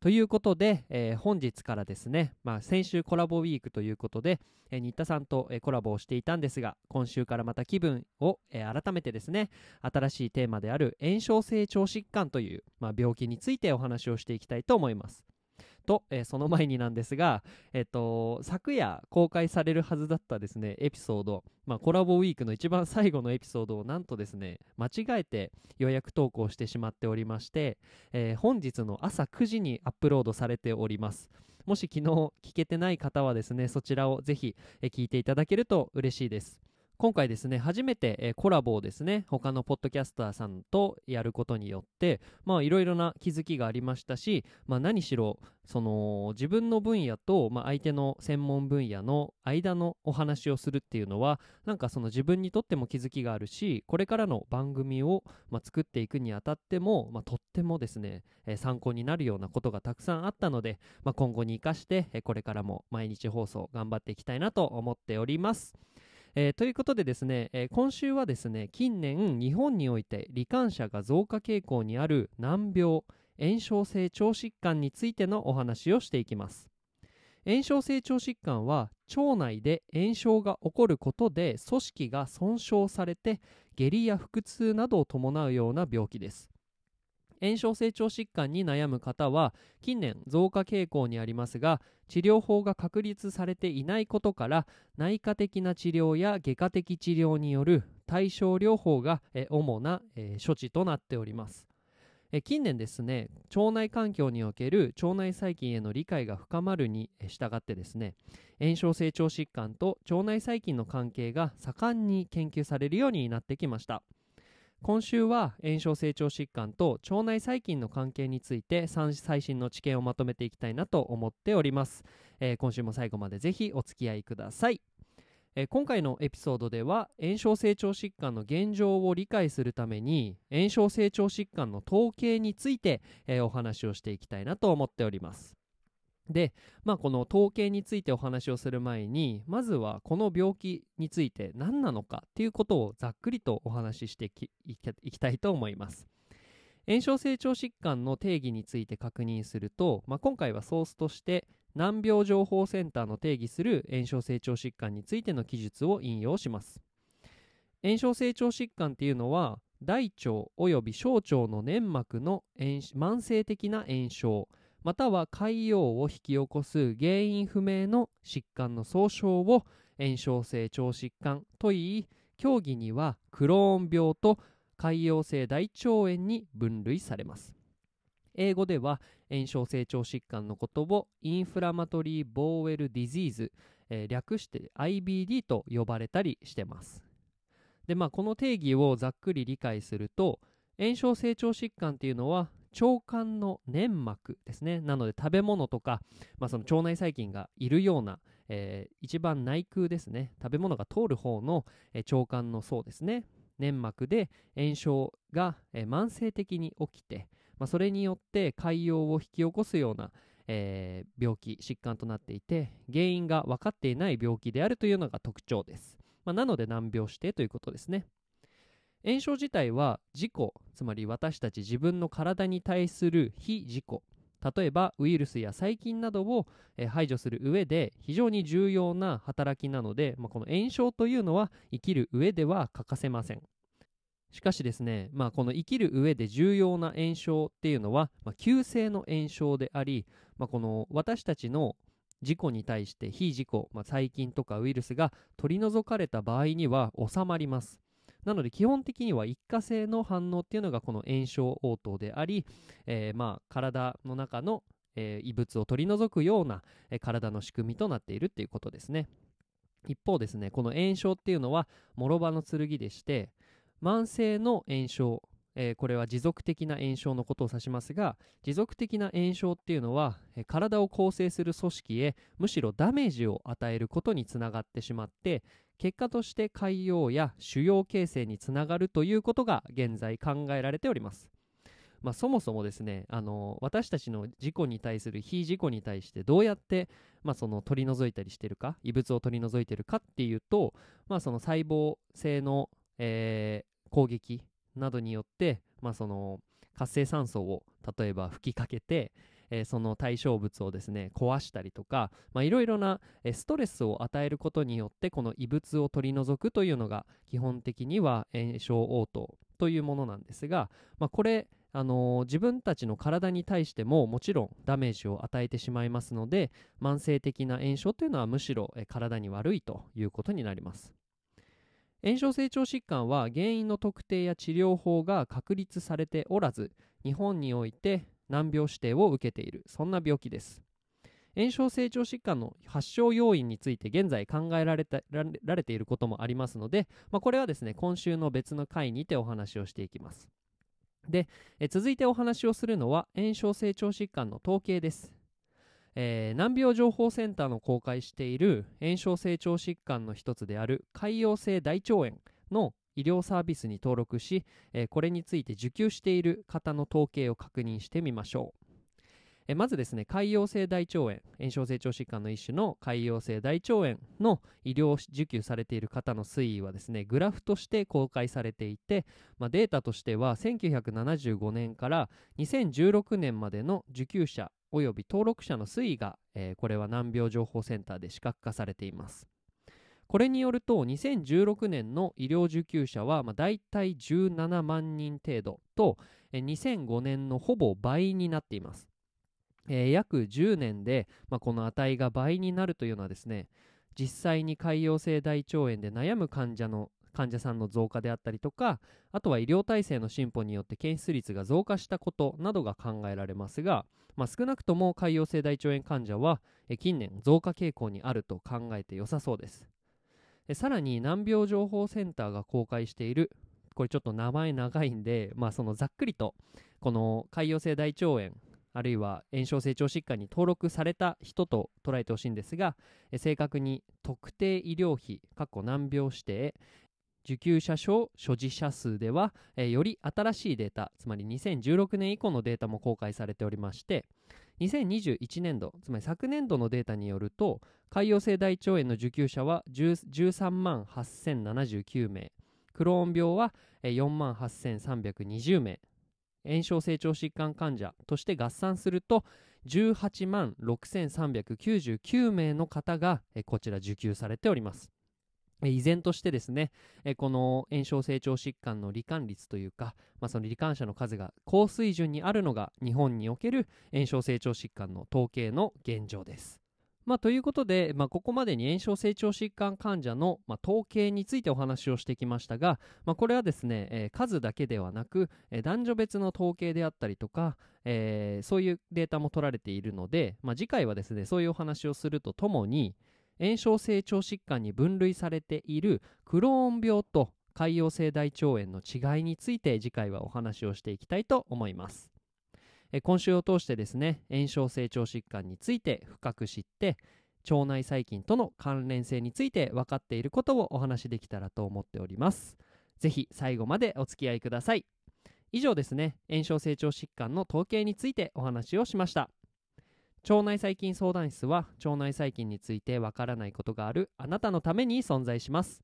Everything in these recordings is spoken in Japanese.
ということで、えー、本日からですね、まあ、先週コラボウィークということで、えー、新田さんと、えー、コラボをしていたんですが今週からまた気分を、えー、改めてですね新しいテーマである炎症性腸疾患という、まあ、病気についてお話をしていきたいと思います。と、えー、その前になんですが、えっ、と、昨夜公開されるはずだったですね、エピソード、まあ、コラボウィークの一番最後のエピソードをなんとですね、間違えて予約投稿してしまっておりまして、えー、本日の朝9時にアップロードされております。もし昨日聞けてない方はですね、そちらをぜひ、え、聞いていただけると嬉しいです。今回ですね初めて、えー、コラボをですね他のポッドキャスターさんとやることによってまあいろいろな気づきがありましたし、まあ、何しろその自分の分野と、まあ、相手の専門分野の間のお話をするっていうのはなんかその自分にとっても気づきがあるしこれからの番組を、まあ、作っていくにあたっても、まあ、とってもですね、えー、参考になるようなことがたくさんあったので、まあ、今後に生かして、えー、これからも毎日放送頑張っていきたいなと思っております。えー、ということでですね、えー、今週はですね近年日本において罹患者が増加傾向にある難病炎症性腸疾患についてのお話をしていきます。炎症性腸疾患は腸内で炎症が起こることで組織が損傷されて下痢や腹痛などを伴うような病気です。炎症性腸疾患に悩む方は近年増加傾向にありますが治療法が確立されていないことから内科的な治療や外科的治療による対症療法が主な処置となっております。近年ですね腸内環境における腸内細菌への理解が深まるに従ってですね炎症性腸疾患と腸内細菌の関係が盛んに研究されるようになってきました。今週は炎症成長疾患と腸内細菌の関係について最新の知見をまとめていきたいなと思っております、えー、今週も最後までぜひお付き合いください、えー、今回のエピソードでは炎症成長疾患の現状を理解するために炎症成長疾患の統計について、えー、お話をしていきたいなと思っております。で、まあ、この統計についてお話をする前にまずはこの病気について何なのかっていうことをざっくりとお話ししていきたいと思います。炎症性腸疾患の定義について確認すると、まあ、今回はソースとして難病情報センターの定義する炎症性腸疾患についての記述を引用します。炎症性腸疾患っていうのは大腸および小腸の粘膜の慢性的な炎症または潰瘍を引き起こす原因不明の疾患の総称を炎症性腸疾患といい競技にはクローン病と潰瘍性大腸炎に分類されます。英語では炎症性腸疾患のことを inflammatory bowel disease、えー、略して IBD と呼ばれたりしてます。でまあこの定義をざっくり理解すると炎症性腸疾患っていうのは腸管の粘膜ですね。なので食べ物とか、まあ、その腸内細菌がいるような、えー、一番内腔ですね。食べ物が通る方の、えー、腸管の層ですね。粘膜で炎症が、えー、慢性的に起きて、まあ、それによって潰瘍を引き起こすような、えー、病気疾患となっていて原因が分かっていない病気であるというのが特徴です、まあ、なので難病指定ということですね。炎症自体は自己つまり私たち自分の体に対する非自己例えばウイルスや細菌などを排除する上で非常に重要な働きなので、まあ、この炎症というのは生きる上では欠かせません。しかしですね、まあ、この生きる上で重要な炎症っていうのは、まあ、急性の炎症であり、まあ、この私たちの事故に対して非事故、まあ、細菌とかウイルスが取り除かれた場合には収まります。なので基本的には一過性の反応っていうのがこの炎症応答であり、えー、まあ体の中の、えー、異物を取り除くような、えー、体の仕組みとなっているっていうことですね。一方ですねこの炎症っていうのは諸刃の剣でして慢性の炎症えーこれは持続的な炎症のことを指しますが持続的な炎症っていうのは、えー体を構成する組織へむしろダメージを与えることにつながってしまって結果として潰瘍や腫瘍形成につながるということが現在考えられております。まあ、そもそもですねあの私たちの事故に対する非事故に対してどうやって、まあ、その取り除いたりしてるか異物を取り除いてるかっていうと、まあ、その細胞性の、えー攻撃などによって、まあ、その活性酸素を例えば吹きかけて、えーその対象物をですね壊したりとかいろいろなストレスを与えることによってこの異物を取り除くというのが基本的には炎症応答というものなんですが、まあ、これあのー自分たちの体に対してももちろんダメージを与えてしまいますので慢性的な炎症というのはむしろえ体に悪いということになります。炎症性腸疾患は原因の特定や治療法が確立されておらず日本において難病指定を受けている。そんな病気です。炎症性腸疾患の発症要因について現在考えられたられていることもありますので、まあ、これはですね今週の別の回にてお話をしていきます。でえ続いてお話をするのは炎症性腸疾患の統計です、えー難病情報センターの公開している炎症性腸疾患の一つである潰瘍性大腸炎の医療サービスに登録し、えこれについて受給している方の統計を確認してみましょう。えまずですね潰瘍性大腸炎炎症性腸疾患の一種の潰瘍性大腸炎の医療受給されている方の推移はですねグラフとして公開されていて、まあ、データとしては1975年から2016年までの受給者および登録者の推移が、えーこれは難病情報センターで視覚化されています。これによると2016年の医療受給者は、まあ、大体17万人程度と2005年のほぼ倍になっています。えー約10年で、まあ、この値が倍になるというのはですね実際に潰瘍性大腸炎で悩む患者の患者さんの増加であったりとかあとは医療体制の進歩によって検出率が増加したことなどが考えられますが、まあ、少なくとも潰瘍性大腸炎患者は近年増加傾向にあると考えて良さそうです。さらに難病情報センターが公開しているこれちょっと名前長いんで、まあ、そのざっくりとこの潰瘍性大腸炎あるいは炎症性腸疾患に登録された人と捉えてほしいんですが正確に特定医療費難病指定受給者証所持者数では、より新しいデータつまり2016年以降のデータも公開されておりまして2021年度つまり昨年度のデータによると潰瘍性大腸炎の受給者は13万8079名。クローン病は4万8320名。炎症性腸疾患患者として合算すると18万6399名の方がこちら受給されております。依然としてですねこの炎症性腸疾患の罹患率というか、まあ、その罹患者の数が高水準にあるのが日本における炎症性腸疾患の統計の現状です。まあ、ということで、まあ、ここまでに炎症性腸疾患患者の、まあ、統計についてお話をしてきましたが、まあ、これはですね、えー数だけではなく、えー男女別の統計であったりとか、えーそういうデータも取られているので、まあ、次回はですねそういうお話をするとともに炎症性腸疾患に分類されているクローン病と潰瘍性大腸炎の違いについて次回はお話をしていきたいと思います。え今週を通してですね炎症性腸疾患について深く知って腸内細菌との関連性について分かっていることをお話しできたらと思っております。ぜひ最後までお付き合いください。以上ですね炎症性腸疾患の統計についてお話をしました。腸内細菌相談室は腸内細菌についてわからないことがあるあなたのために存在します。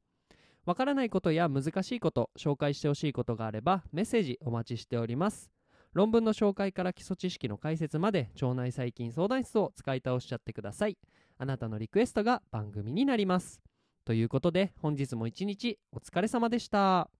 わからないことや難しいこと紹介してほしいことがあればメッセージお待ちしております。論文の紹介から基礎知識の解説まで腸内細菌相談室を使い倒しちゃってください。あなたのリクエストが番組になります。ということで本日も一日お疲れ様でした。